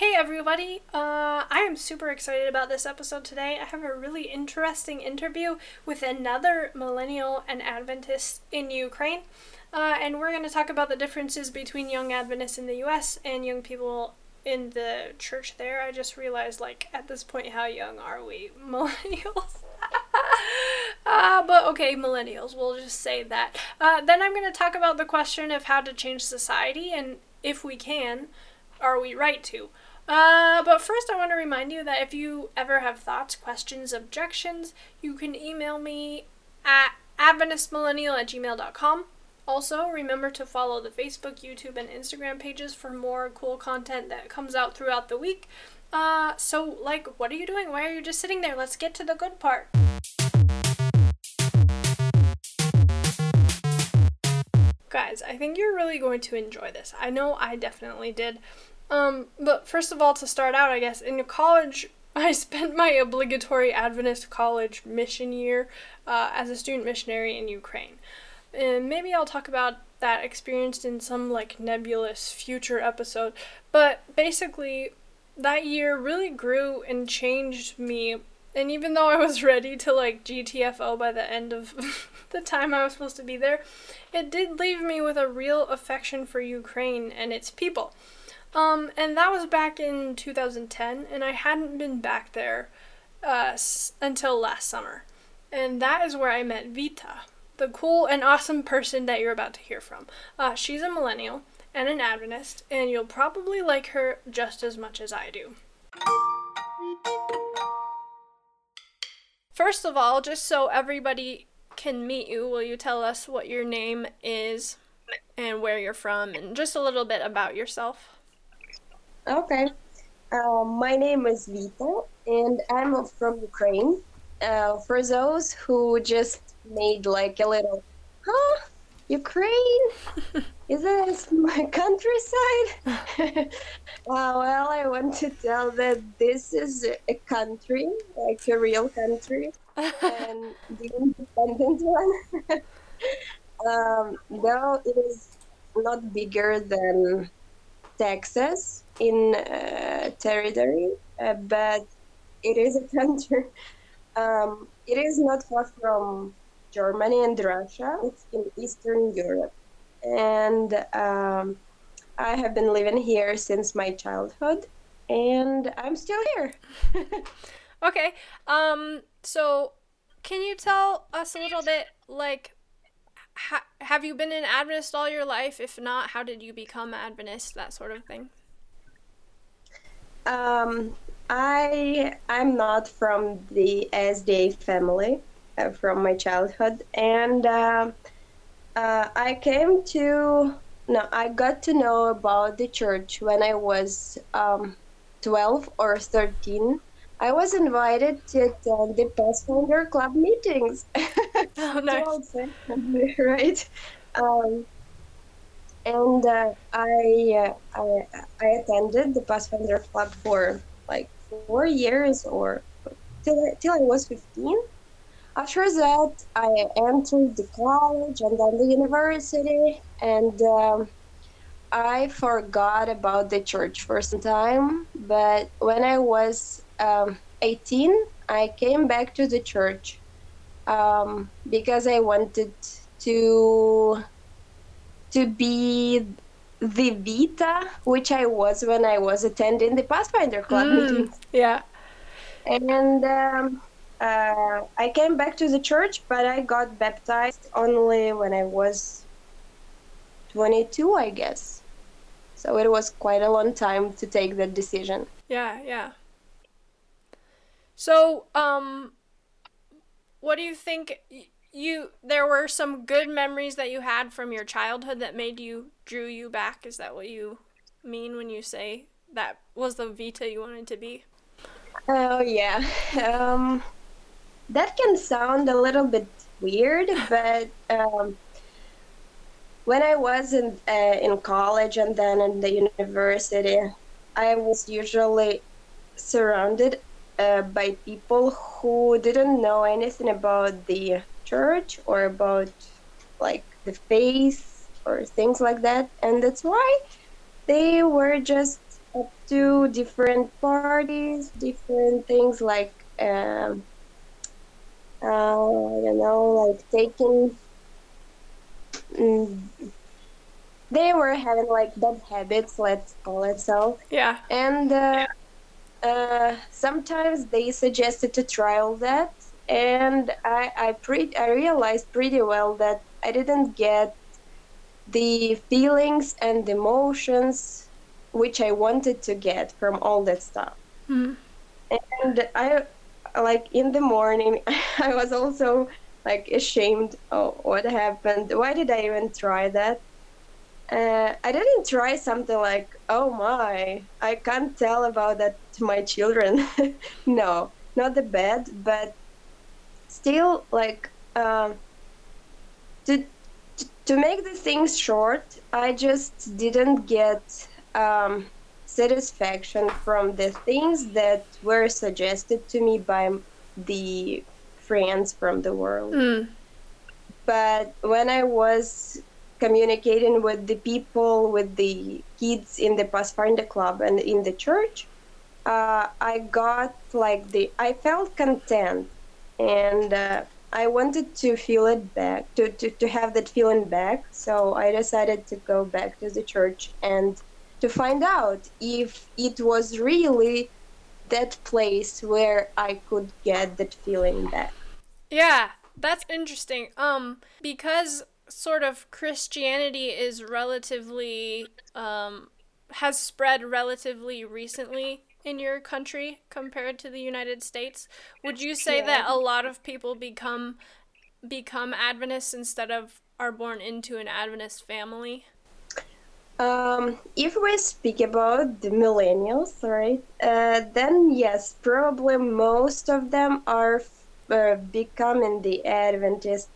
Hey everybody! Uh, I am super excited about this episode today. I have a really interesting interview with another millennial and Adventist in Ukraine. Uh, and we're going to talk about the differences between young Adventists in the US and young people in the church there. I just realized, like, at this point, how young are we? Millennials? uh, but okay, millennials, we'll just say that. Uh, then I'm going to talk about the question of how to change society and if we can, are we right to? Uh, but first, I want to remind you that if you ever have thoughts, questions, objections, you can email me at adventistmillennial at gmail.com. Also, remember to follow the Facebook, YouTube, and Instagram pages for more cool content that comes out throughout the week. Uh, so, like, what are you doing? Why are you just sitting there? Let's get to the good part. Guys, I think you're really going to enjoy this. I know I definitely did. Um, but first of all, to start out, I guess, in college, I spent my obligatory Adventist college mission year uh, as a student missionary in Ukraine. And maybe I'll talk about that experience in some like nebulous future episode. But basically, that year really grew and changed me. And even though I was ready to like GTFO by the end of the time I was supposed to be there, it did leave me with a real affection for Ukraine and its people. Um, and that was back in 2010, and I hadn't been back there uh, s- until last summer. And that is where I met Vita, the cool and awesome person that you're about to hear from. Uh, she's a millennial and an Adventist, and you'll probably like her just as much as I do. First of all, just so everybody can meet you, will you tell us what your name is and where you're from, and just a little bit about yourself? Okay. Uh, my name is Vita, and I'm from Ukraine. Uh, for those who just made like a little, huh? Ukraine? Is this my countryside? uh, well, I want to tell that this is a country, like a real country, and the independent one. um, though it is not bigger than Texas in uh, territory, uh, but it is a country. Um, it is not far from Germany and Russia. It's in Eastern Europe, and um, I have been living here since my childhood, and I'm still here. okay. Um. So, can you tell us a little bit, like, ha- have you been an Adventist all your life? If not, how did you become Adventist? That sort of thing. Um, I I'm not from the SDA family uh, from my childhood, and uh, uh, I came to no, I got to know about the church when I was um, 12 or 13. I was invited to attend the Pathfinder Club meetings. Oh, nice. right. Um, and uh, I, uh, I I attended the Pathfinder Club for like four years or till till I was fifteen. After that, I entered the college and then the university, and um, I forgot about the church for some time. But when I was um, 18, I came back to the church um, because I wanted to to be the Vita, which I was when I was attending the Pathfinder Club Mm, meetings. yeah. And um, uh, I came back to the church, but I got baptized only when I was 22, I guess. So it was quite a long time to take that decision. Yeah. Yeah. So, um, what do you think? You there were some good memories that you had from your childhood that made you drew you back. Is that what you mean when you say that was the Vita you wanted to be? Oh yeah, um, that can sound a little bit weird, but um, when I was in uh, in college and then in the university, I was usually surrounded uh, by people who didn't know anything about the church or about like the faith or things like that, and that's why they were just up to different parties, different things like um, uh, I don't know, like taking. Mm, they were having like bad habits, let's call it so. Yeah. And uh, uh, sometimes they suggested to try all that, and I I pre- I realized pretty well that I didn't get the feelings and emotions which I wanted to get from all that stuff. Mm. And I like in the morning I was also like ashamed of what happened. Why did I even try that? Uh, I didn't try something like, oh my, I can't tell about that to my children. no, not the bad, but still like um, to to make the things short. I just didn't get um, satisfaction from the things that were suggested to me by the friends from the world. Mm. But when I was communicating with the people, with the kids in the Pathfinder Club and in the church, uh, I got like the, I felt content and uh, I wanted to feel it back, to, to, to have that feeling back. So I decided to go back to the church and to find out if it was really that place where I could get that feeling back. Yeah, that's interesting. Um, because sort of Christianity is relatively um has spread relatively recently in your country compared to the United States. Would you say yeah. that a lot of people become become Adventists instead of are born into an Adventist family? Um, if we speak about the millennials, right, uh, then yes, probably most of them are uh, becoming the Adventist.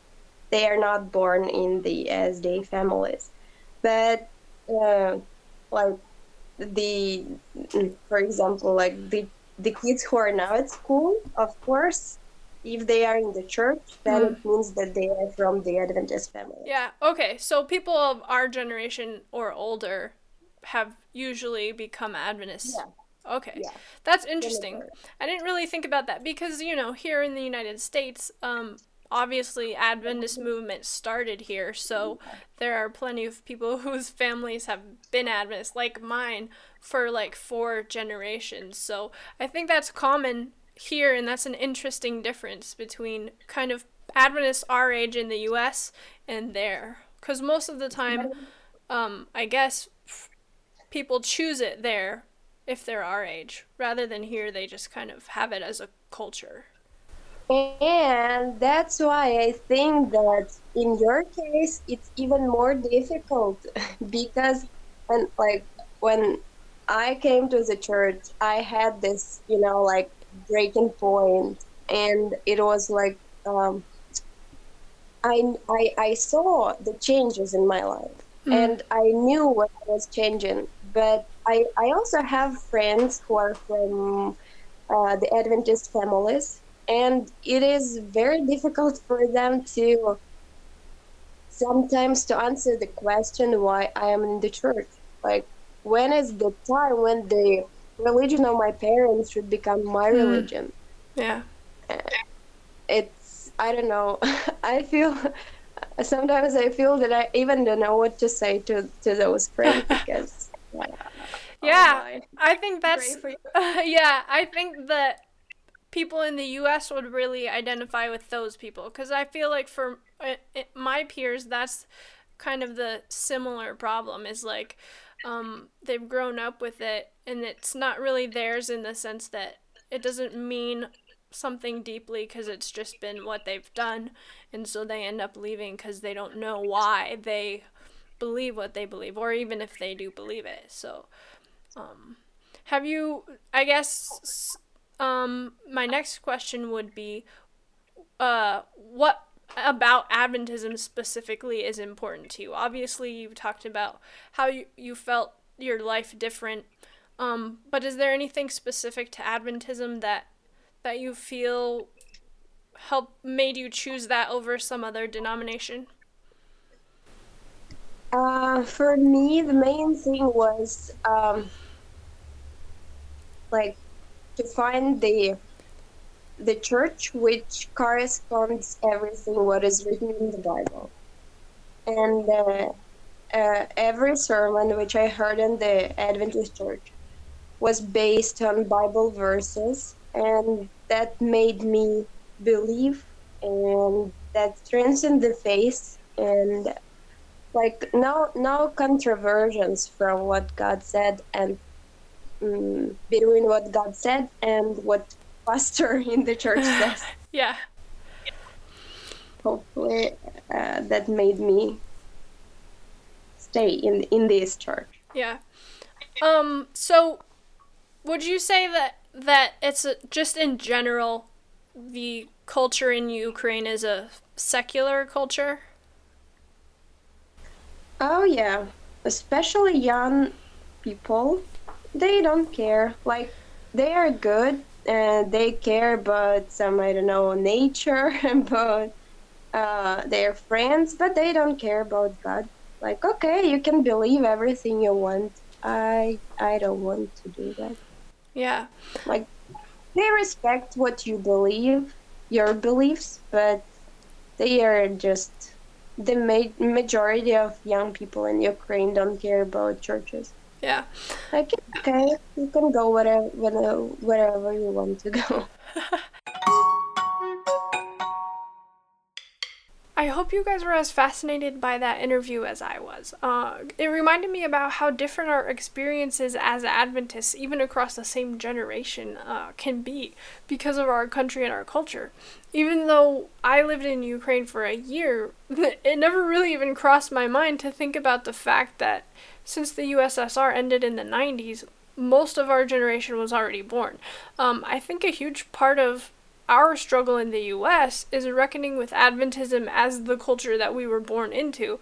They are not born in the SD families, but uh, like the, for example, like the the kids who are now at school, of course, if they are in the church, then mm. it means that they are from the Adventist family. Yeah. Okay. So people of our generation or older have usually become Adventists. Yeah. Okay. Yeah. That's interesting. I didn't really think about that because, you know, here in the United States, um, obviously Adventist movement started here, so there are plenty of people whose families have been Adventist, like mine, for like four generations. So I think that's common here, and that's an interesting difference between kind of Adventists our age in the U.S. and there, because most of the time, um, I guess people choose it there if they're our age, rather than here they just kind of have it as a culture. And that's why I think that in your case it's even more difficult because when like when I came to the church I had this, you know, like breaking point. And it was like um, I, I I saw the changes in my life. Mm. and I knew what was changing. But I, I also have friends who are from uh, the Adventist families and it is very difficult for them to sometimes to answer the question why I am in the church like when is the time when the religion of my parents should become my mm. religion. Yeah. It's I don't know. I feel sometimes I feel that I even don't know what to say to to those friends because. yeah, oh I think that's uh, yeah. I think that people in the U.S. would really identify with those people because I feel like for uh, my peers, that's kind of the similar problem. Is like um, they've grown up with it and it's not really theirs in the sense that it doesn't mean something deeply because it's just been what they've done and so they end up leaving because they don't know why they believe what they believe or even if they do believe it so um, have you i guess um, my next question would be uh, what about adventism specifically is important to you obviously you've talked about how you, you felt your life different um, but is there anything specific to Adventism that that you feel helped made you choose that over some other denomination? Uh, for me, the main thing was um, like to find the the church which corresponds everything what is written in the Bible. And uh, uh, every sermon which I heard in the Adventist church was based on Bible verses, and that made me believe, and that strengthened the faith, and like no no controversies from what God said and um, between what God said and what pastor in the church says. yeah. Hopefully, uh, that made me stay in in this church. Yeah. Um. So, would you say that that it's a, just in general the culture in Ukraine is a secular culture? Oh yeah, especially young people. They don't care. Like they are good and they care about some I don't know nature, and about uh, their friends, but they don't care about God. Like okay, you can believe everything you want. I I don't want to do that. Yeah. Like they respect what you believe, your beliefs, but they are just the ma- majority of young people in Ukraine don't care about churches. Yeah. Like okay, you can go wherever wherever you want to go. I hope you guys were as fascinated by that interview as I was. Uh, it reminded me about how different our experiences as Adventists, even across the same generation, uh, can be because of our country and our culture. Even though I lived in Ukraine for a year, it never really even crossed my mind to think about the fact that since the USSR ended in the 90s, most of our generation was already born. Um, I think a huge part of our struggle in the US is reckoning with Adventism as the culture that we were born into,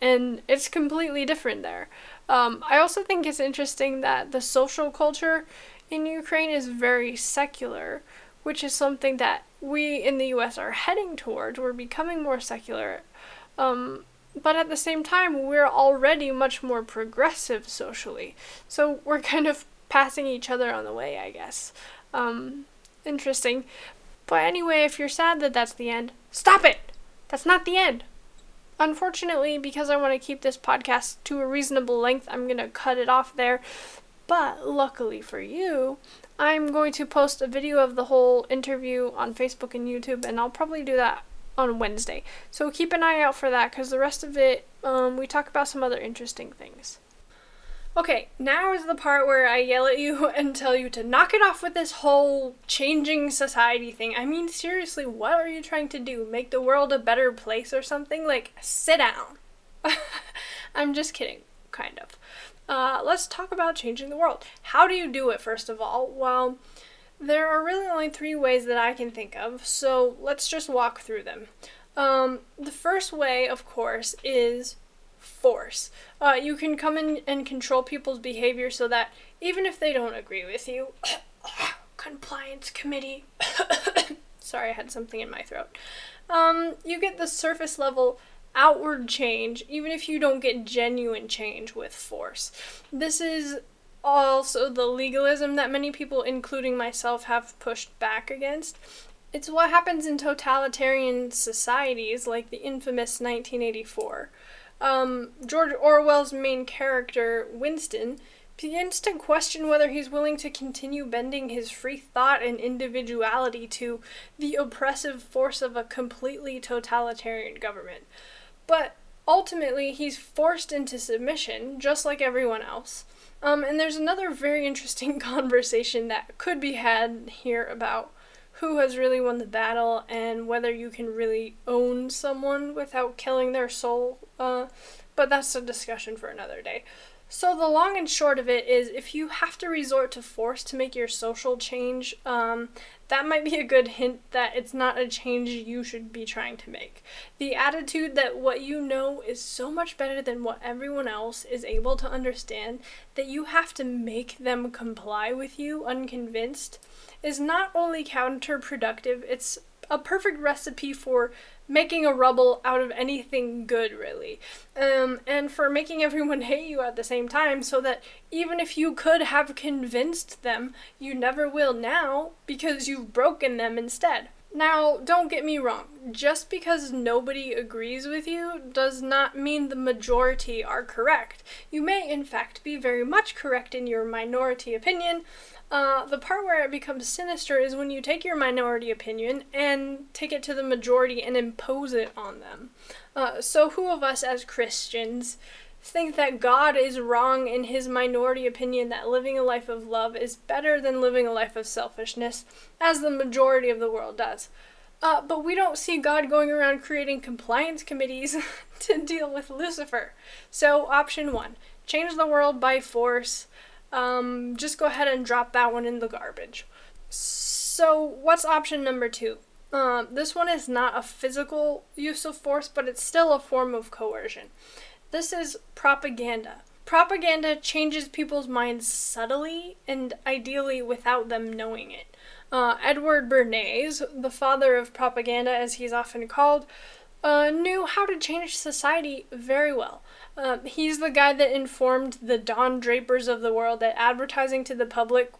and it's completely different there. Um, I also think it's interesting that the social culture in Ukraine is very secular, which is something that we in the US are heading towards. We're becoming more secular. Um, but at the same time, we're already much more progressive socially. So we're kind of passing each other on the way, I guess. Um, interesting. But anyway, if you're sad that that's the end, stop it! That's not the end. Unfortunately, because I want to keep this podcast to a reasonable length, I'm going to cut it off there. But luckily for you, I'm going to post a video of the whole interview on Facebook and YouTube, and I'll probably do that on Wednesday. So keep an eye out for that because the rest of it, um, we talk about some other interesting things. Okay, now is the part where I yell at you and tell you to knock it off with this whole changing society thing. I mean, seriously, what are you trying to do? Make the world a better place or something? Like, sit down. I'm just kidding, kind of. Uh, let's talk about changing the world. How do you do it, first of all? Well, there are really only three ways that I can think of, so let's just walk through them. Um, the first way, of course, is force. Uh, you can come in and control people's behavior so that even if they don't agree with you, compliance committee. Sorry, I had something in my throat. Um, you get the surface level outward change, even if you don't get genuine change with force. This is also the legalism that many people, including myself, have pushed back against. It's what happens in totalitarian societies like the infamous 1984. Um, George Orwell's main character, Winston, begins to question whether he's willing to continue bending his free thought and individuality to the oppressive force of a completely totalitarian government. But ultimately, he's forced into submission, just like everyone else. Um, and there's another very interesting conversation that could be had here about who has really won the battle and whether you can really own someone without killing their soul. Uh, but that's a discussion for another day. So the long and short of it is, if you have to resort to force to make your social change, um, that might be a good hint that it's not a change you should be trying to make. The attitude that what you know is so much better than what everyone else is able to understand that you have to make them comply with you unconvinced is not only counterproductive, it's a perfect recipe for making a rubble out of anything good, really. Um, and for making everyone hate you at the same time, so that even if you could have convinced them, you never will now because you've broken them instead. Now, don't get me wrong, just because nobody agrees with you does not mean the majority are correct. You may, in fact, be very much correct in your minority opinion, uh, the part where it becomes sinister is when you take your minority opinion and take it to the majority and impose it on them. Uh, so, who of us as Christians think that God is wrong in his minority opinion that living a life of love is better than living a life of selfishness, as the majority of the world does? Uh, but we don't see God going around creating compliance committees to deal with Lucifer. So, option one change the world by force um, just go ahead and drop that one in the garbage. So, what's option number two? Um, this one is not a physical use of force, but it's still a form of coercion. This is propaganda. Propaganda changes people's minds subtly and ideally without them knowing it. Uh, Edward Bernays, the father of propaganda as he's often called, uh, knew how to change society very well. Um, he's the guy that informed the Don Drapers of the world that advertising to the public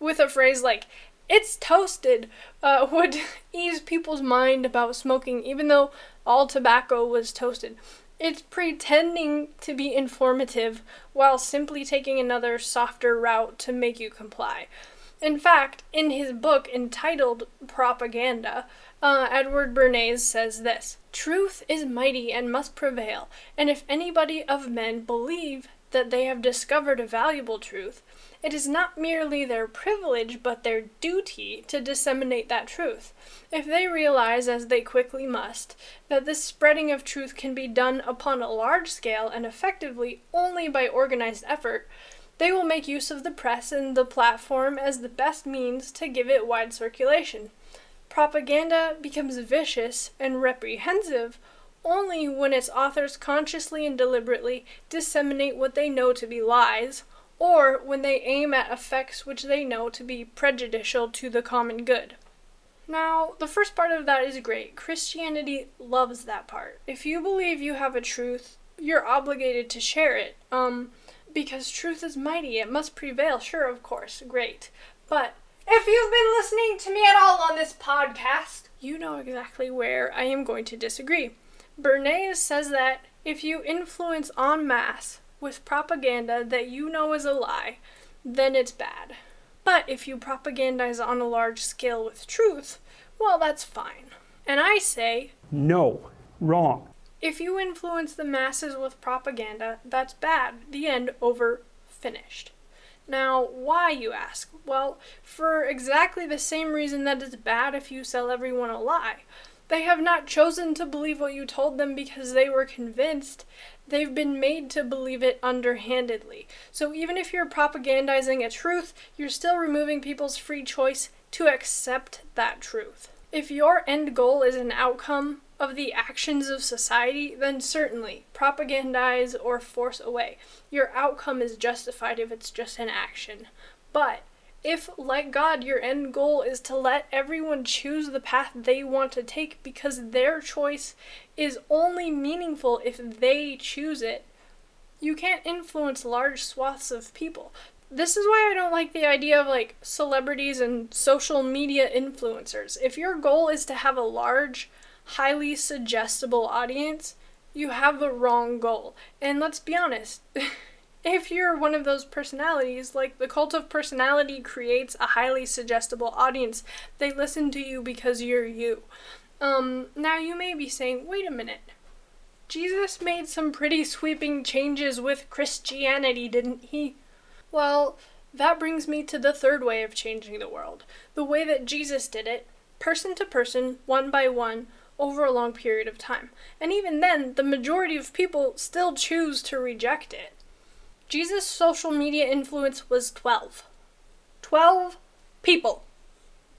with a phrase like, it's toasted, uh, would ease people's mind about smoking, even though all tobacco was toasted. It's pretending to be informative while simply taking another softer route to make you comply. In fact, in his book entitled Propaganda, uh, Edward Bernays says this Truth is mighty and must prevail, and if anybody of men believe that they have discovered a valuable truth, it is not merely their privilege but their duty to disseminate that truth. If they realize, as they quickly must, that this spreading of truth can be done upon a large scale and effectively only by organized effort, they will make use of the press and the platform as the best means to give it wide circulation. Propaganda becomes vicious and reprehensive only when its authors consciously and deliberately disseminate what they know to be lies, or when they aim at effects which they know to be prejudicial to the common good. Now, the first part of that is great. Christianity loves that part. If you believe you have a truth, you're obligated to share it. Um, because truth is mighty, it must prevail. Sure, of course, great. But if you've been listening to me at all on this podcast, you know exactly where I am going to disagree. Bernays says that if you influence en masse with propaganda that you know is a lie, then it's bad. But if you propagandize on a large scale with truth, well, that's fine. And I say, no, wrong. If you influence the masses with propaganda, that's bad. The end, over, finished. Now, why, you ask? Well, for exactly the same reason that it's bad if you sell everyone a lie. They have not chosen to believe what you told them because they were convinced. They've been made to believe it underhandedly. So even if you're propagandizing a truth, you're still removing people's free choice to accept that truth. If your end goal is an outcome of the actions of society, then certainly propagandize or force away. Your outcome is justified if it's just an action. But if, like God, your end goal is to let everyone choose the path they want to take because their choice is only meaningful if they choose it, you can't influence large swaths of people. This is why I don't like the idea of like celebrities and social media influencers. If your goal is to have a large highly suggestible audience, you have the wrong goal. And let's be honest, if you're one of those personalities, like the cult of personality creates a highly suggestible audience, they listen to you because you're you. Um, now you may be saying, wait a minute. Jesus made some pretty sweeping changes with Christianity, didn't he? Well, that brings me to the third way of changing the world. The way that Jesus did it, person to person, one by one, over a long period of time. And even then, the majority of people still choose to reject it. Jesus' social media influence was 12. 12 people.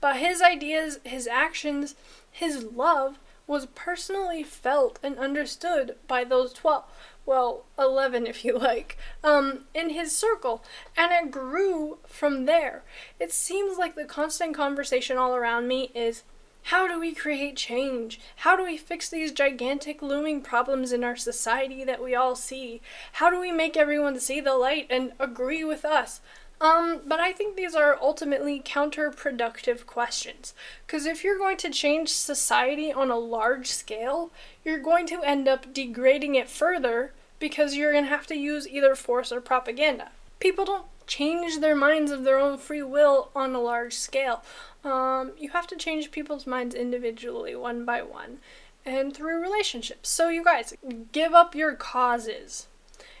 But his ideas, his actions, his love was personally felt and understood by those 12 well 11 if you like um, in his circle and it grew from there it seems like the constant conversation all around me is How do we create change? How do we fix these gigantic looming problems in our society that we all see? How do we make everyone see the light and agree with us? Um, but I think these are ultimately counterproductive questions. Because if you're going to change society on a large scale, you're going to end up degrading it further because you're going to have to use either force or propaganda. People don't change their minds of their own free will on a large scale. Um, you have to change people's minds individually, one by one, and through relationships. So, you guys, give up your causes.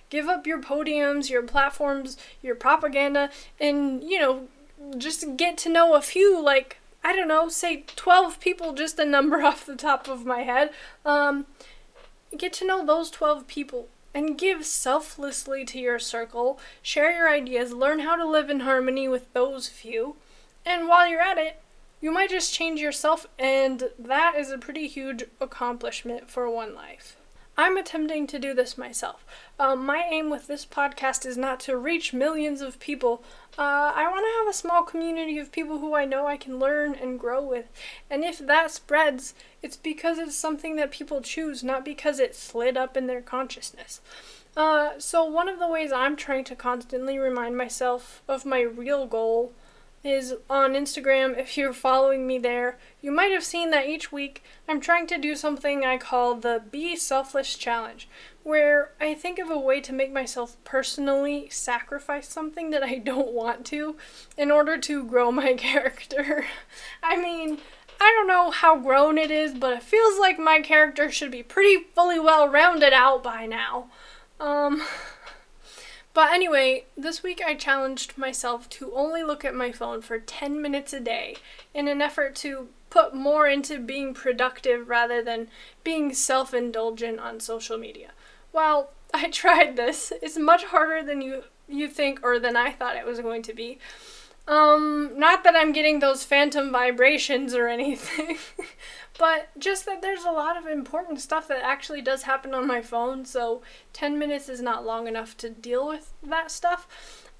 Give up your podiums, your platforms, your propaganda, and, you know, just get to know a few, like, I don't know, say 12 people, just a number off the top of my head. Um, get to know those 12 people and give selflessly to your circle, share your ideas, learn how to live in harmony with those few, and while you're at it, you might just change yourself, and that is a pretty huge accomplishment for one life. I'm attempting to do this myself. Um, my aim with this podcast is not to reach millions of people. Uh, I want to have a small community of people who I know I can learn and grow with. And if that spreads, it's because it's something that people choose, not because it slid up in their consciousness. Uh, so, one of the ways I'm trying to constantly remind myself of my real goal is on Instagram. If you're following me there, you might have seen that each week I'm trying to do something I call the Be Selfless Challenge, where I think of a way to make myself personally sacrifice something that I don't want to in order to grow my character. I mean, I don't know how grown it is, but it feels like my character should be pretty fully well rounded out by now. Um. But anyway, this week I challenged myself to only look at my phone for 10 minutes a day in an effort to put more into being productive rather than being self indulgent on social media. Well, I tried this. It's much harder than you, you think or than I thought it was going to be. Um, not that I'm getting those phantom vibrations or anything, but just that there's a lot of important stuff that actually does happen on my phone, so 10 minutes is not long enough to deal with that stuff.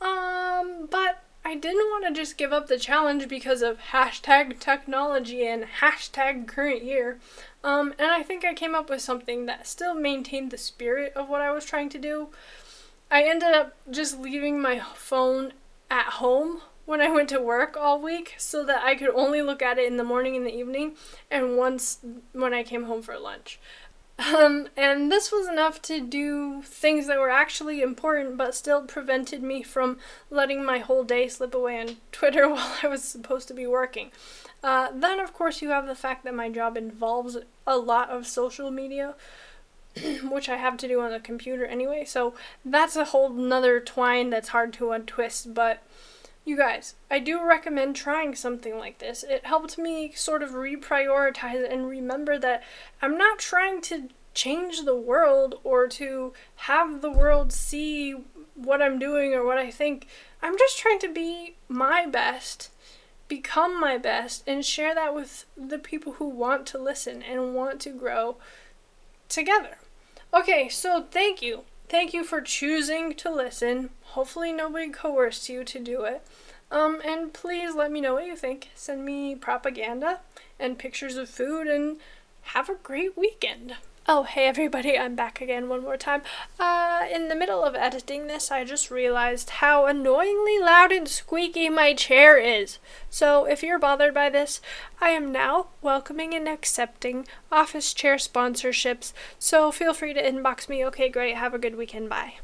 Um, but I didn't want to just give up the challenge because of hashtag technology and hashtag current year. Um, and I think I came up with something that still maintained the spirit of what I was trying to do. I ended up just leaving my phone at home when I went to work all week so that I could only look at it in the morning and the evening and once when I came home for lunch. Um, and this was enough to do things that were actually important but still prevented me from letting my whole day slip away on Twitter while I was supposed to be working. Uh, then, of course, you have the fact that my job involves a lot of social media, which I have to do on the computer anyway, so that's a whole nother twine that's hard to untwist, but you guys, I do recommend trying something like this. It helped me sort of reprioritize and remember that I'm not trying to change the world or to have the world see what I'm doing or what I think. I'm just trying to be my best, become my best, and share that with the people who want to listen and want to grow together. Okay, so thank you. Thank you for choosing to listen. Hopefully, nobody coerced you to do it. Um, and please let me know what you think. Send me propaganda and pictures of food, and have a great weekend. Oh, hey everybody, I'm back again one more time. Uh, in the middle of editing this, I just realized how annoyingly loud and squeaky my chair is. So, if you're bothered by this, I am now welcoming and accepting office chair sponsorships, so feel free to inbox me. Okay, great, have a good weekend, bye.